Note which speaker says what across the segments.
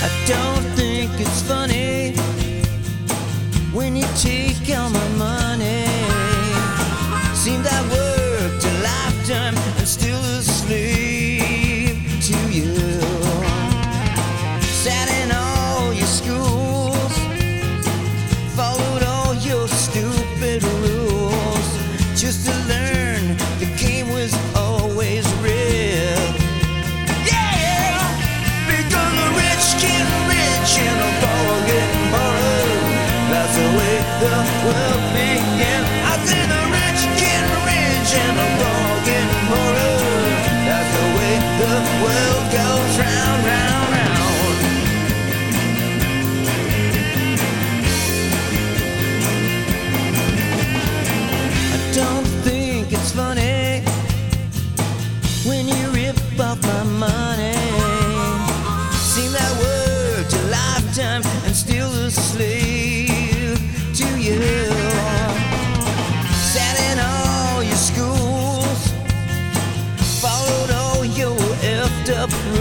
Speaker 1: I don't think it's funny when you tease. the world began. I said the rich get rich and the poor get poorer. That's the way the world goes round, round, round. I don't think it's funny when you rip off my money. Seen that word a lifetime and still asleep. up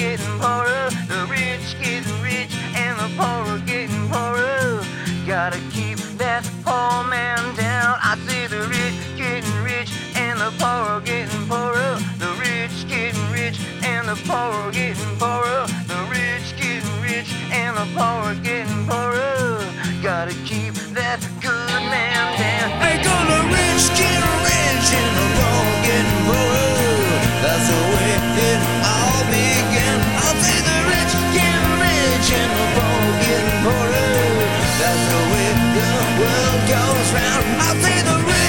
Speaker 1: getting poorer, the rich getting rich, and the poor getting poorer. Gotta keep that poor man down. I see the rich getting rich, and the poor getting poorer. The rich getting rich, and the poor getting poorer. The rich getting rich, and the poor getting poorer. Gotta keep that good man down. Ain't gonna rich get rich, and the poor getting poorer. That's the goes round. I see the